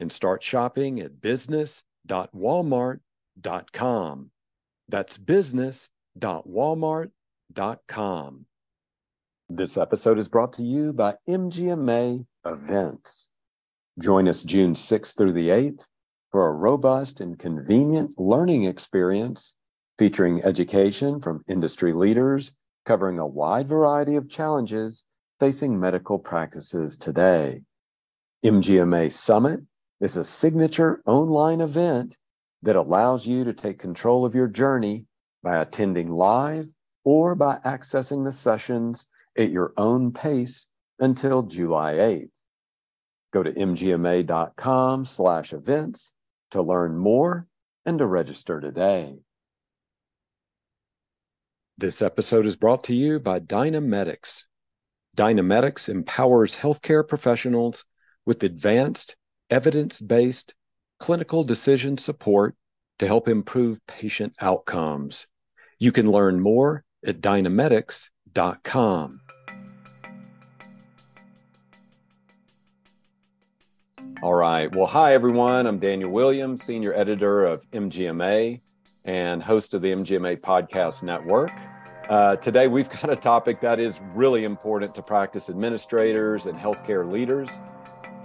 and start shopping at business.walmart.com. That's business.walmart.com. This episode is brought to you by MGMA Events. Join us June 6th through the 8th for a robust and convenient learning experience featuring education from industry leaders covering a wide variety of challenges facing medical practices today. MGMA Summit is a signature online event that allows you to take control of your journey by attending live or by accessing the sessions at your own pace until July 8th. Go to mgma.com slash events to learn more and to register today. This episode is brought to you by DynaMedex. DynaMedex empowers healthcare professionals with advanced, evidence based clinical decision support to help improve patient outcomes. You can learn more at dynamedex.com. All right. Well, hi, everyone. I'm Daniel Williams, Senior Editor of MGMA and host of the MGMA Podcast Network. Uh, today, we've got a topic that is really important to practice administrators and healthcare leaders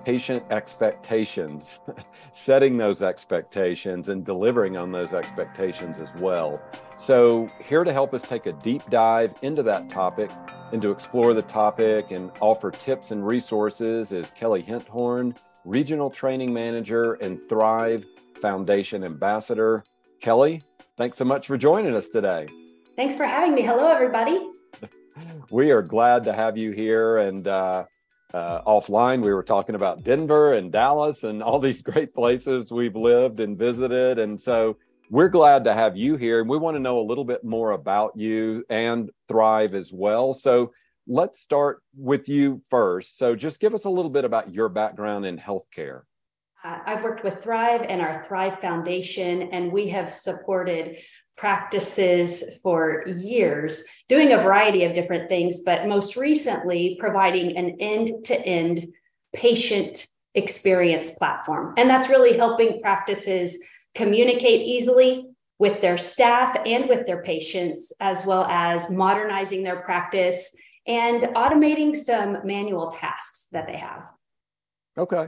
patient expectations, setting those expectations and delivering on those expectations as well. So, here to help us take a deep dive into that topic and to explore the topic and offer tips and resources is Kelli Henthorn, Regional Training Manager and Thryv Foundation Ambassador. Kelli, thanks so much for joining us today. Thanks for having me. Hello, everybody. we are glad to have you here. And uh, uh, offline, we were talking about Denver and Dallas and all these great places we've lived and visited. And so we're glad to have you here. And we want to know a little bit more about you and Thryv as well. So let's start with you first. So just give us a little bit about your background in healthcare. Uh, I've worked with Thryv and our Thryv Foundation, and we have supported practices for years, doing a variety of different things, but most recently providing an end to end patient experience platform. And that's really helping practices communicate easily with their staff and with their patients, as well as modernizing their practice and automating some manual tasks that they have. Okay.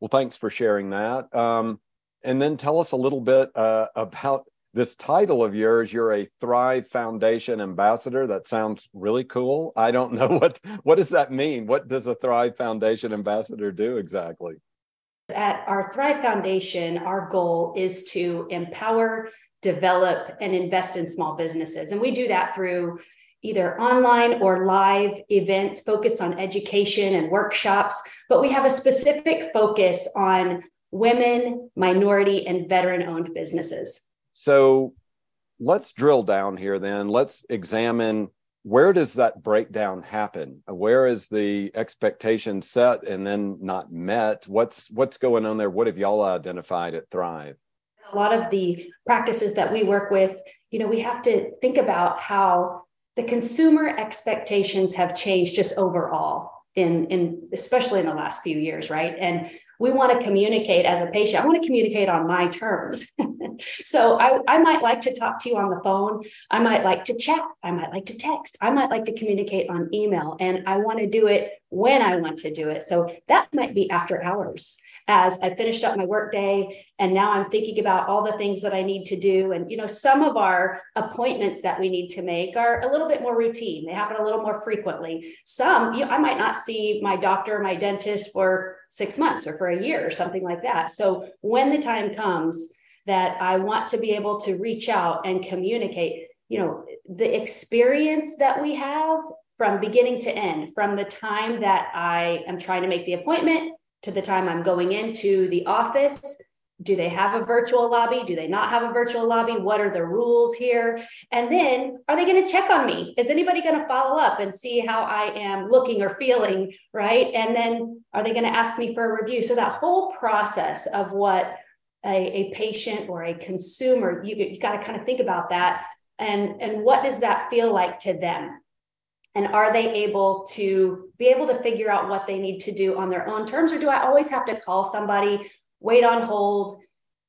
Well, thanks for sharing that. Um, and then tell us a little bit uh, about this title of yours you're a thryv foundation ambassador. That sounds really cool. I don't know what what does that mean? What does a thryv foundation ambassador do exactly? At our thryv foundation our goal is to empower develop and invest in small businesses. And we do that through either online or live events focused on education and workshops. But we have a specific focus on women minority and veteran owned businesses so let's drill down here then. Let's examine where does that breakdown happen? Where is the expectation set and then not met? What's what's going on there? What have y'all identified at Thryv? A lot of the practices that we work with, you know, we have to think about how the consumer expectations have changed just overall in in especially in the last few years right and we want to communicate as a patient i want to communicate on my terms so I, I might like to talk to you on the phone i might like to chat i might like to text i might like to communicate on email and i want to do it when i want to do it so that might be after hours as I finished up my workday and now I'm thinking about all the things that I need to do. And you know, some of our appointments that we need to make are a little bit more routine. They happen a little more frequently. Some, you know, I might not see my doctor, or my dentist for six months or for a year or something like that. So when the time comes that I want to be able to reach out and communicate, you know, the experience that we have from beginning to end, from the time that I am trying to make the appointment to the time I'm going into the office, do they have a virtual lobby? Do they not have a virtual lobby? What are the rules here? And then are they going to check on me? Is anybody going to follow up and see how I am looking or feeling? Right. And then are they going to ask me for a review? So that whole process of what a, a patient or a consumer, you, you got to kind of think about that. And, and what does that feel like to them? And are they able to be able to figure out what they need to do on their own terms? Or do I always have to call somebody wait on hold,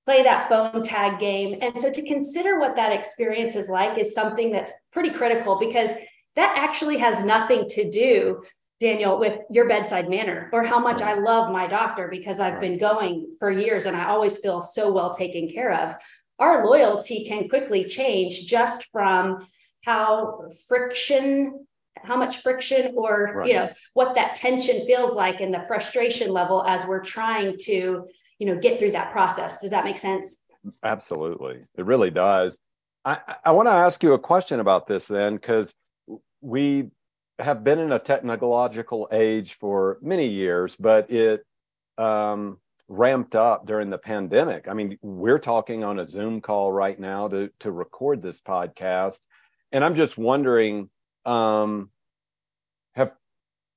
play that phone tag game. And so to consider what that experience is like is something that's pretty critical because that actually has nothing to do, Daniel, with your bedside manner or how much I love my doctor because I've been going for years and I always feel so well taken care of. Our loyalty can quickly change just from how friction how much friction or right. you know what that tension feels like and the frustration level as we're trying to you know get through that process. Does that make sense? Absolutely. It really does. I i want to ask you a question about this then because we have been in a technological age for many years but it um, ramped up during the pandemic. I mean we're talking on a zoom call right now to to record this podcast. And i'm just wondering um, have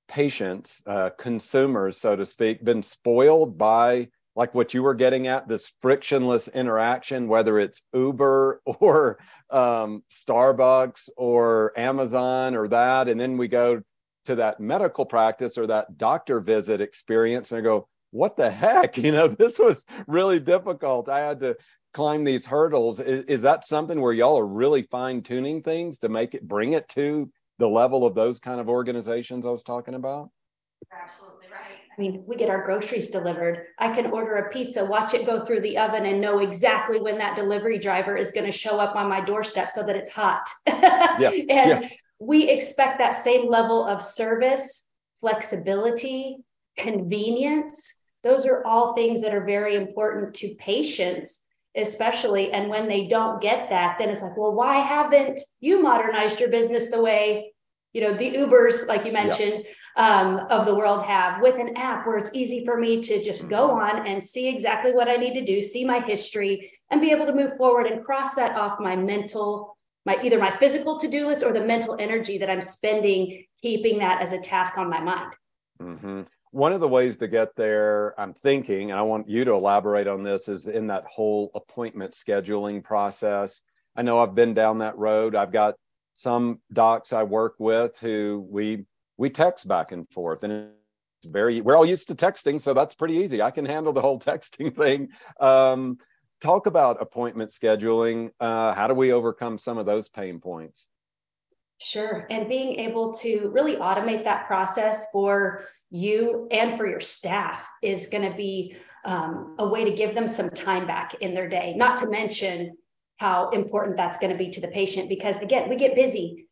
patients uh, consumers so to speak been spoiled by like what you were getting at this frictionless interaction whether it's uber or um, starbucks or amazon or that. And then we go to that medical practice or that doctor visit experience and I go what the heck? You know this was really difficult. I had to climb these hurdles. Is, is that something where y'all are really fine tuning things to make it bring it to the level of those kind of organizations i was talking about? Absolutely I mean, we get our groceries delivered. I can order a pizza, watch it go through the oven, and know exactly when that delivery driver is going to show up on my doorstep so that it's hot. yeah. and yeah. we expect that same level of service, flexibility, convenience. Those are all things that are very important to patients, especially. And when they don't get that, then it's like, well, why haven't you modernized your business the way you know the ubers like you mentioned um, of the world have with an app where it's easy for me to just go mm-hmm. on and see exactly what i need to do see my history and be able to move forward and cross that off my mental my either my physical to-do list or the mental energy that i'm spending keeping that as a task on my mind mm-hmm. one of the ways to get there i'm thinking and i want you to elaborate on this is in that whole appointment scheduling process i know i've been down that road i've got some docs I work with who we we text back and forth and it's very we're all used to texting so that's pretty easy. I can handle the whole texting thing. Um, talk about appointment scheduling. Uh, how do we overcome some of those pain points? Sure and being able to really automate that process for you and for your staff is going to be um, a way to give them some time back in their day. Not to mention how important that's going to be to the patient because again we get busy.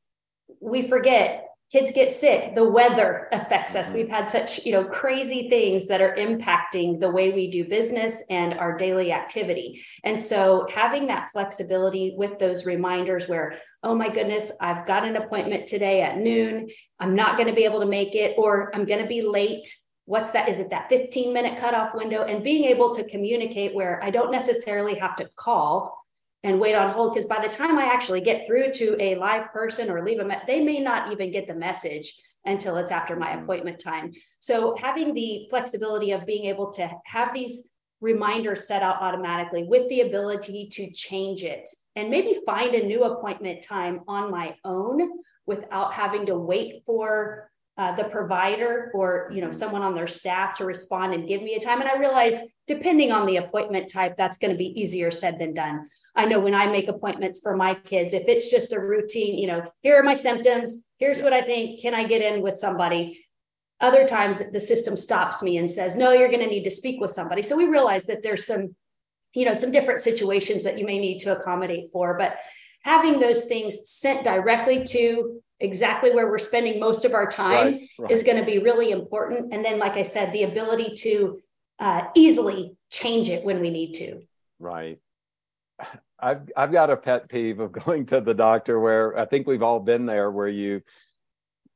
We forget kids get sick. The weather affects us. Mm-hmm. we've had such you know crazy things that are impacting the way we do business and our daily activity. And so having that flexibility with those reminders where oh my goodness i've got an appointment today at noon. I'm not going to be able to make it or i'm going to be late. What's that? Is it that 15 minute cutoff window? And being able to communicate where i don't necessarily have to call and wait on hold because by the time I actually get through to a live person or leave them, they may not even get the message until it's after my mm-hmm. appointment time. So having the flexibility of being able to have these reminders set out automatically with the ability to change it and maybe find a new appointment time on my own without having to wait for uh, the provider or you know someone on their staff to respond and give me a time. And i realize depending on the appointment type that's going to be easier said than done. I know when i make appointments for my kids if it's just a routine you know here are my symptoms here's what i think can i get in with somebody? Other times the system stops me and says no you're going to need to speak with somebody. So we realize that there's some you know some different situations that you may need to accommodate for. But having those things sent directly to exactly where we're spending most of our time right, right. is going to be really important. And then, like I said, the ability to uh, easily change it when we need to. Right. I've I've got a pet peeve of going to the doctor where I think we've all been there where you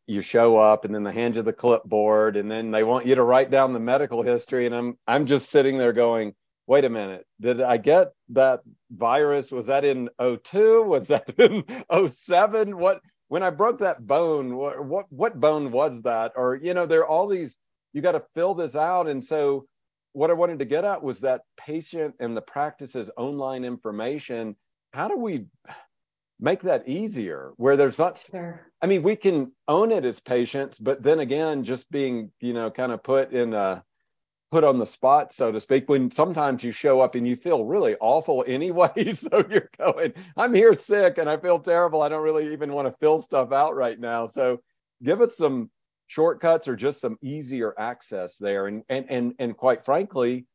you show up and then they hand you the clipboard and then they want you to write down the medical history and I'm I'm just sitting there going wait a minute, did I get that virus? Was that in 02? Was that in 07? What when I broke that bone, what what, what bone was that? Or you know, there are all these, you got to fill this out. And so what I wanted to get at was that patient and the practice's online information. How do we make that easier where there's not sure. i mean we can own it as patients but then again just being you know kind of put in a put on the spot, so to speak, when sometimes you show up and you feel really awful anyway. so you're going, I'm here sick and I feel terrible. I don't really even want to fill stuff out right now. So give us some shortcuts or just some easier access there. And and and and quite frankly,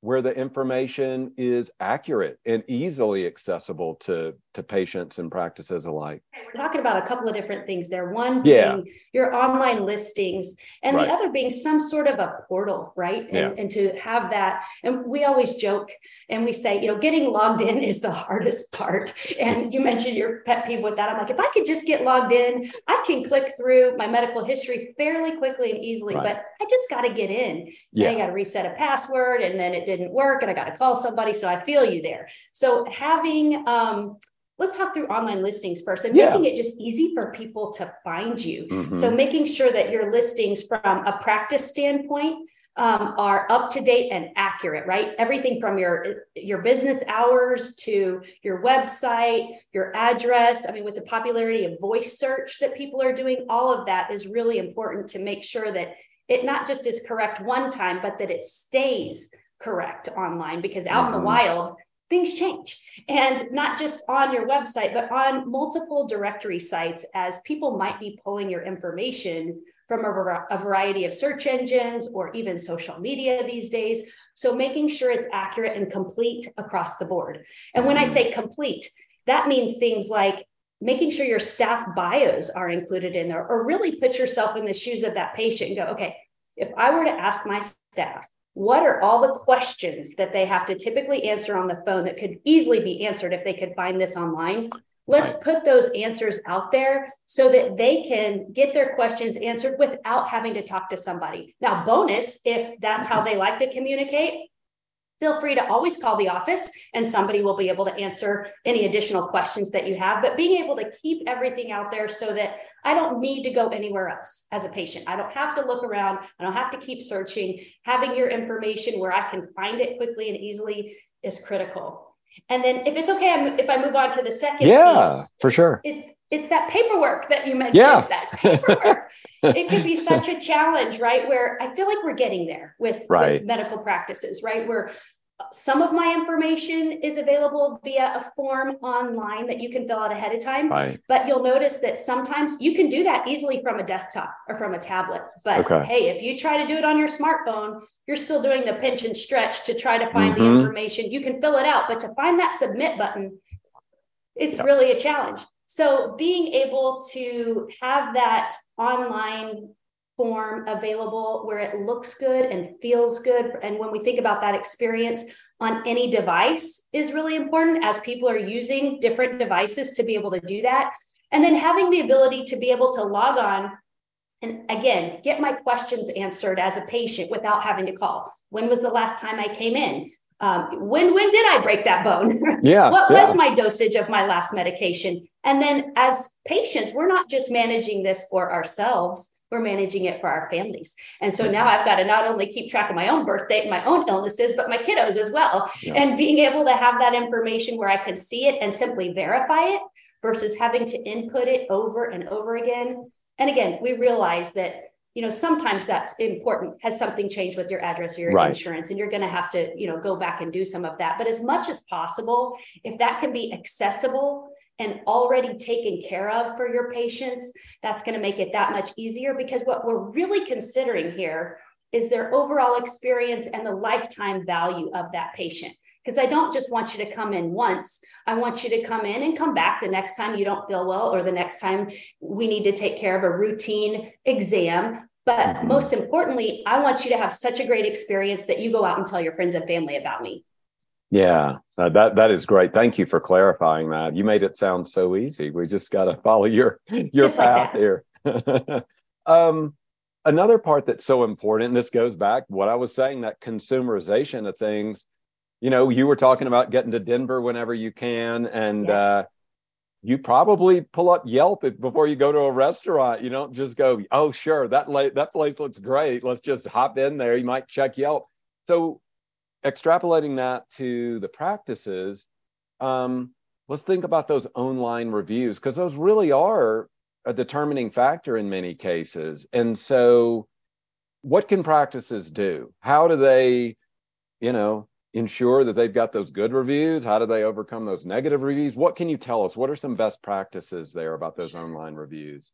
where the information is accurate and easily accessible to to patients and practices alike. We're talking about a couple of different things there. One yeah. being your online listings, and right. the other being some sort of a portal, right? And, yeah. and to have that. And we always joke and we say, you know, getting logged in is the hardest part. And you mentioned your pet peeve with that. I'm like, if I could just get logged in, I can click through my medical history fairly quickly and easily, right. but I just got to get in. Yeah. I got to reset a password and then it didn't work and I got to call somebody. So I feel you there. So having, um, let's talk through online listings first and yeah. making it just easy for people to find you. Mm-hmm. So making sure that your listings from a practice standpoint um, are up to date and accurate, right? Everything from your your business hours to your website, your address. I mean, with the popularity of voice search that people are doing, all of that is really important to make sure that it not just is correct one time, but that it stays correct online because out mm-hmm. in the mm-hmm. wild things change. And not just on your website but on multiple directory sites as people might be pulling your information from a, a, variety of search engines or even social media these days. So making sure it's accurate and complete across the board. And when i mm-hmm. say complete that means things like making sure your staff bios are included in there or really put yourself in the shoes of that patient and go okay if i were to ask my staff what are all the questions that they have to typically answer on the phone that could easily be answered if they could find this online? Let's put those answers out there so that they can get their questions answered without having to talk to somebody. Now bonus if that's how they like to communicate feel free to always call the office and somebody will be able to answer any additional questions that you have. But being able to keep everything out there so that I don't need to go anywhere else as a patient. I don't have to look around. I don't have to keep searching. Having your information where I can find it quickly and easily is critical. And then, if it's okay, if I move on to the second, yeah, piece, for sure. It's it's that paperwork that you mentioned. Yeah. that paperwork. it can be such a challenge, right? Where I feel like we're getting there with, right. with medical practices, right? Where some of my information is available via a form online that you can fill out ahead of time. Right. But you'll notice that sometimes you can do that easily from a desktop or from a tablet. But okay. hey, if you try to do it on your smartphone, you're still doing the pinch and stretch to try to find mm-hmm. the information. You can fill it out, but to find that submit button, it's yep. really a challenge. So being able to have that online form available where it looks good and feels good. And when we think about that experience on any device is really important as people are using different devices to be able to do that. And then having the ability to be able to log on and again, get my questions answered as a patient without having to call. When was the last time I came in? Um, when when did I break that bone? Yeah. what yeah. was my dosage of my last medication? And then as patients, we're not just managing this for ourselves we're managing it for our families. And so now I've got to not only keep track of my own birth date and my own illnesses, but my kiddos as well. Yeah. And being able to have that information where I can see it and simply verify it versus having to input it over and over again. And again, we realize that you know sometimes that's important has something changed with your address or your right. insurance and you're going to have to you know go back and do some of that but as much as possible if that can be accessible and already taken care of for your patients, that's going to make it that much easier because what we're really considering here is their overall experience and the lifetime value of that patient. Because I don't just want you to come in once. I want you to come in and come back the next time you don't feel well or the next time we need to take care of a routine exam. But mm-hmm. most importantly, I want you to have such a great experience that you go out and tell your friends and family about me. Yeah, uh, that that is great. Thank you for clarifying that. You made it sound so easy. We just got to follow your your just path like here. um, another part that's so important. And this goes back what I was saying that consumerization of things. you know, you were talking about getting to Denver whenever you can, and yes. uh, you probably pull up Yelp before you go to a restaurant. You don't just go, "Oh, sure, that la- that place looks great. Let's just hop in there." You might check Yelp. So, extrapolating that to the practices, um, let's think about those online reviews because those really are a determining factor in many cases. And so, what can practices do? How do they, you know, ensure that they've got those good reviews? How do they overcome those negative reviews? What can you tell us? What are some best practices there about those online reviews?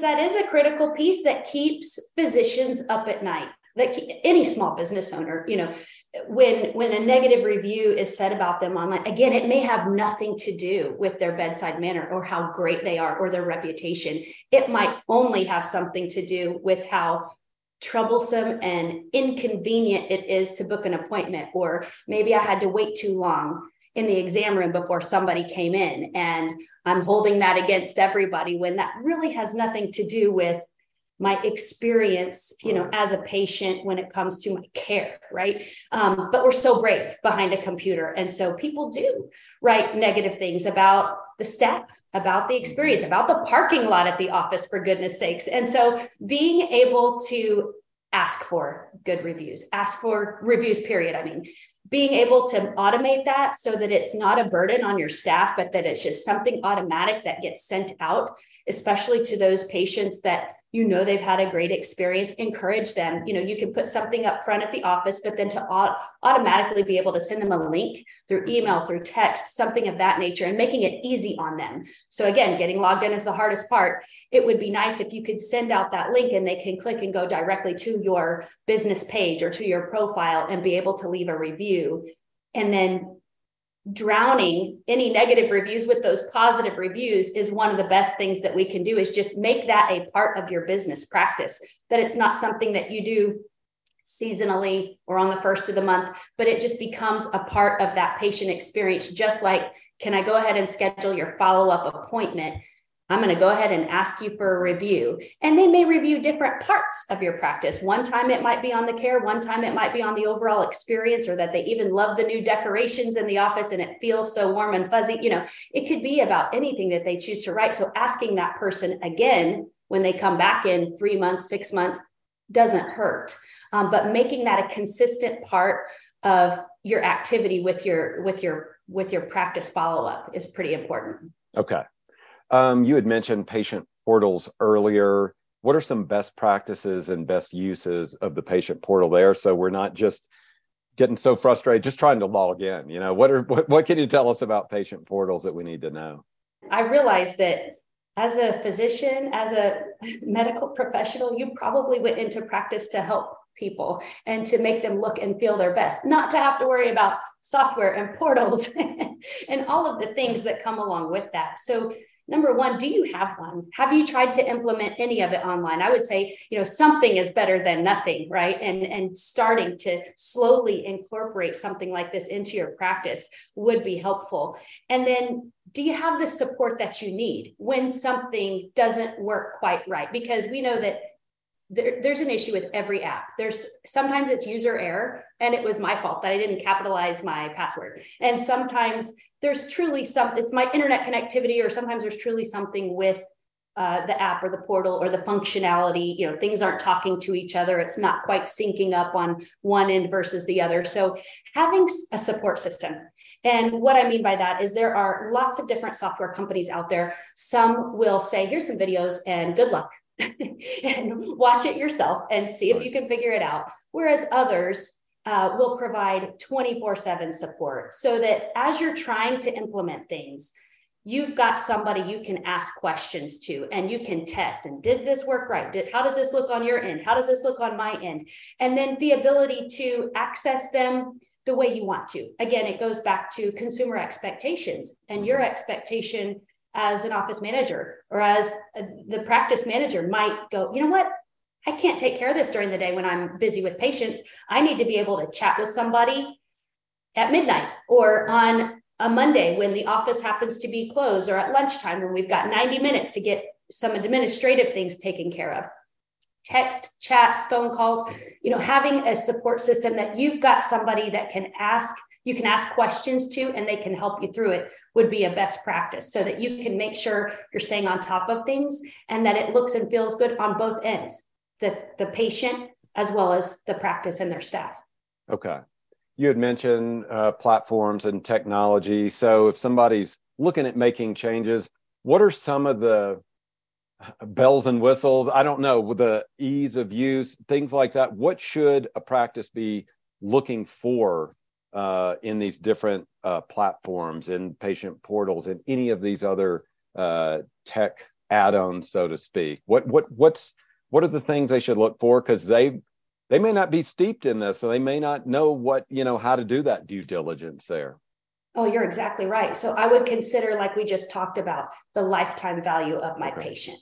That is a critical piece that keeps physicians up at night like any small business owner you know when when a negative review is said about them online again it may have nothing to do with their bedside manner or how great they are or their reputation. It might only have something to do with how troublesome and inconvenient it is to book an appointment or maybe i had to wait too long in the exam room before somebody came in and i'm holding that against everybody when that really has nothing to do with my experience you know as a patient when it comes to my care right? Um, but we're so brave behind a computer. And so people do write negative things about the staff about the experience about the parking lot at the office for goodness sakes. And so being able to ask for good reviews ask for reviews period i mean. Being able to automate that so that it's not a burden on your staff but that it's just something automatic that gets sent out especially to those patients that you know they've had a great experience encourage them. You know you can put something up front at the office but then to automatically be able to send them a link through email through text something of that nature and making it easy on them. So again getting logged in is the hardest part. It would be nice if you could send out that link and they can click and go directly to your business page or to your profile and be able to leave a review. And then drowning any negative reviews with those positive reviews is one of the best things that we can do is just make that a part of your business practice. That it's not something that you do seasonally or on the first of the month but it just becomes a part of that patient experience. Just like can i go ahead and schedule your follow-up appointment I'm going to go ahead and ask you for a review. And they may review different parts of your practice. One time it might be on the care, one time it might be on the overall experience, or that they even love the new decorations in the office and it feels so warm and fuzzy. You know, it could be about anything that they choose to write. So asking that person again when they come back in three months, six months doesn't hurt. Um, but making that a consistent part of your activity with your with your with your practice follow up is pretty important. Okay. Um, you had mentioned patient portals earlier. What are some best practices and best uses of the patient portal there? So we're not just getting so frustrated just trying to log in. You know, what are what, what can you tell us about patient portals that we need to know? I realize that as a physician, as a medical professional, you probably went into practice to help people and to make them look and feel their best, not to have to worry about software and portals and all of the things that come along with that. So number one do you have one? Have you tried to implement any of it online? I would say you know something is better than nothing right? And and starting to slowly incorporate something like this into your practice would be helpful. And then do you have the support that you need when something doesn't work quite right? Because we know that there, there's an issue with every app. There's sometimes it's user error, and it was my fault that I didn't capitalize my password. And sometimes there's truly some, it's my internet connectivity, or sometimes there's truly something with uh, the app or the portal or the functionality. You know, things aren't talking to each other. It's not quite syncing up on one end versus the other. So having a support system. And what I mean by that is there are lots of different software companies out there. Some will say, here's some videos and good luck and watch it yourself and see if you can figure it out. Whereas others uh, will provide 24 7 support so that as you're trying to implement things, you've got somebody you can ask questions to and you can test and did this work right? Did how does this look on your end? How does this look on my end? And then the ability to access them the way you want to. Again it goes back to consumer expectations and your expectation as an office manager or as a, the practice manager might go, you know what? I can't take care of this during the day when I'm busy with patients. I need to be able to chat with somebody at midnight or on a Monday when the office happens to be closed or at lunchtime when we've got 90 minutes to get some administrative things taken care of. Text, chat, phone calls, you know, having a support system that you've got somebody that can ask you can ask questions to and they can help you through it would be a best practice so that you can make sure you're staying on top of things and that it looks and feels good on both ends the, the patient as well as the practice and their staff. Okay. You had mentioned uh, platforms and technology. So if somebody's looking at making changes, what are some of the bells and whistles? I don't know, the ease of use, things like that. What should a practice be looking for uh, in these different uh, platforms and patient portals and any of these other uh, tech add-ons, so to speak? What what what's what are the things they should look for? Because they they may not be steeped in this, so they may not know what you know how to do that due diligence there. Oh, you're exactly right. So I would consider, like we just talked about, the lifetime value of my okay. patient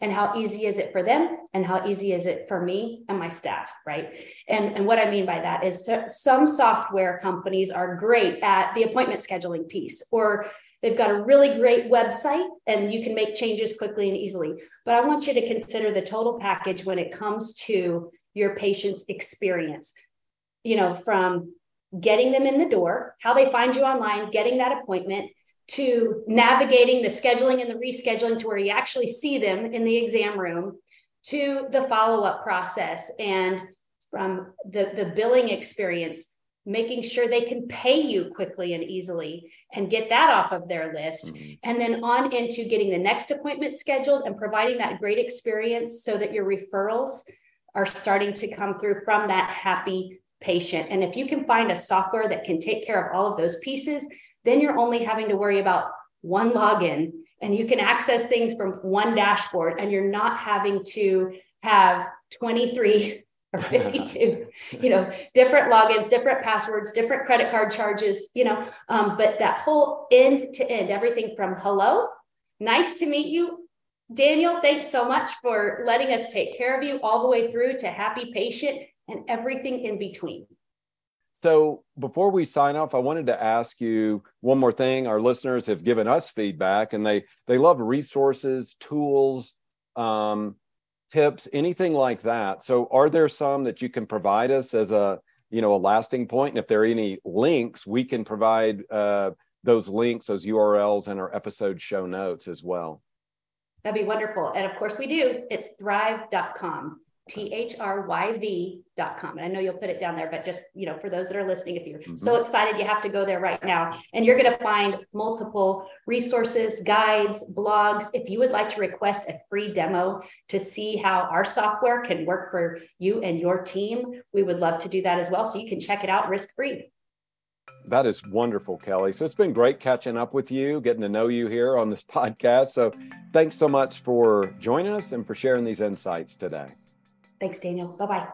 and how easy is it for them and how easy is it for me and my staff right and and what i mean by that is some software companies are great at the appointment scheduling piece or they've got a really great website and you can make changes quickly and easily. But i want you to consider the total package when it comes to your patient's experience. You know from getting them in the door, how they find you online, getting that appointment, to navigating the scheduling and the rescheduling to where you actually see them in the exam room, to the follow up process and from the, the billing experience, making sure they can pay you quickly and easily and get that off of their list. Mm-hmm. And then on into getting the next appointment scheduled and providing that great experience so that your referrals are starting to come through from that happy patient. And if you can find a software that can take care of all of those pieces, then you're only having to worry about one login and you can access things from one dashboard and you're not having to have 23 or 52 you know different logins different passwords different credit card charges you know um, but that whole end to end everything from hello nice to meet you daniel thanks so much for letting us take care of you all the way through to happy patient and everything in between. So before we sign off, I wanted to ask you one more thing. Our listeners have given us feedback, and they they love resources, tools, um, tips, anything like that. So, are there some that you can provide us as a you know a lasting point? And if there are any links, we can provide uh, those links, those URLs, in our episode show notes as well. That'd be wonderful. And of course, we do. It's thryv.com. T-H-R-Y-V.com. And I know you'll put it down there, but just, you know, for those that are listening, if you're mm-hmm. so excited, you have to go there right now. And you're going to find multiple resources, guides, blogs. If you would like to request a free demo to see how our software can work for you and your team, we would love to do that as well. So you can check it out risk-free. That is wonderful, Kelli. So it's been great catching up with you, getting to know you here on this podcast. So thanks so much for joining us and for sharing these insights today. Thanks, Daniel. Bye bye.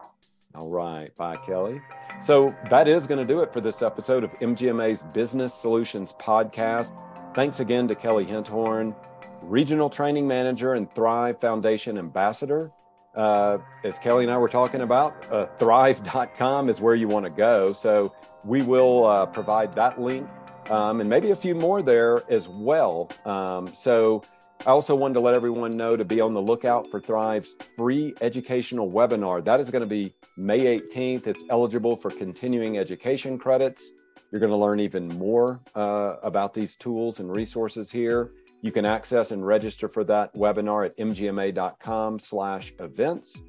All right. Bye, Kelli. So that is going to do it for this episode of MGMA's Business Solutions Podcast. Thanks again to Kelli Henthorn, Regional Training Manager and Thryv Foundation Ambassador. Uh, as Kelli and I were talking about, uh, thryv.com is where you want to go. So we will uh, provide that link um, and maybe a few more there as well. Um, so I also wanted to let everyone know to be on the lookout for Thryv's free educational webinar. That is going to be May 18th. It's eligible for continuing education credits. You're going to learn even more uh, about these tools and resources here. You can access and register for that webinar at mgma.com slash events.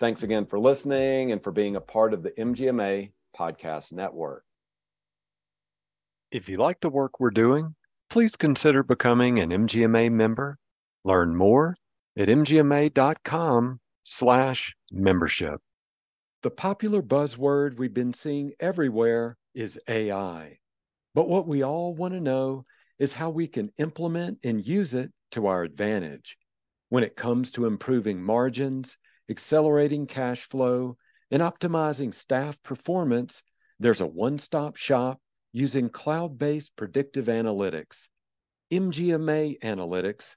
Thanks again for listening and for being a part of the MGMA Podcast Network. If you like the work we're doing, please consider becoming an MGMA member Learn more at mgma.com slash membership. The popular buzzword we've been seeing everywhere is AI. But what we all want to know is how we can implement and use it to our advantage. When it comes to improving margins, accelerating cash flow, and optimizing staff performance, there's a one stop shop using cloud based predictive analytics. MGMA Analytics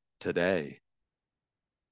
today.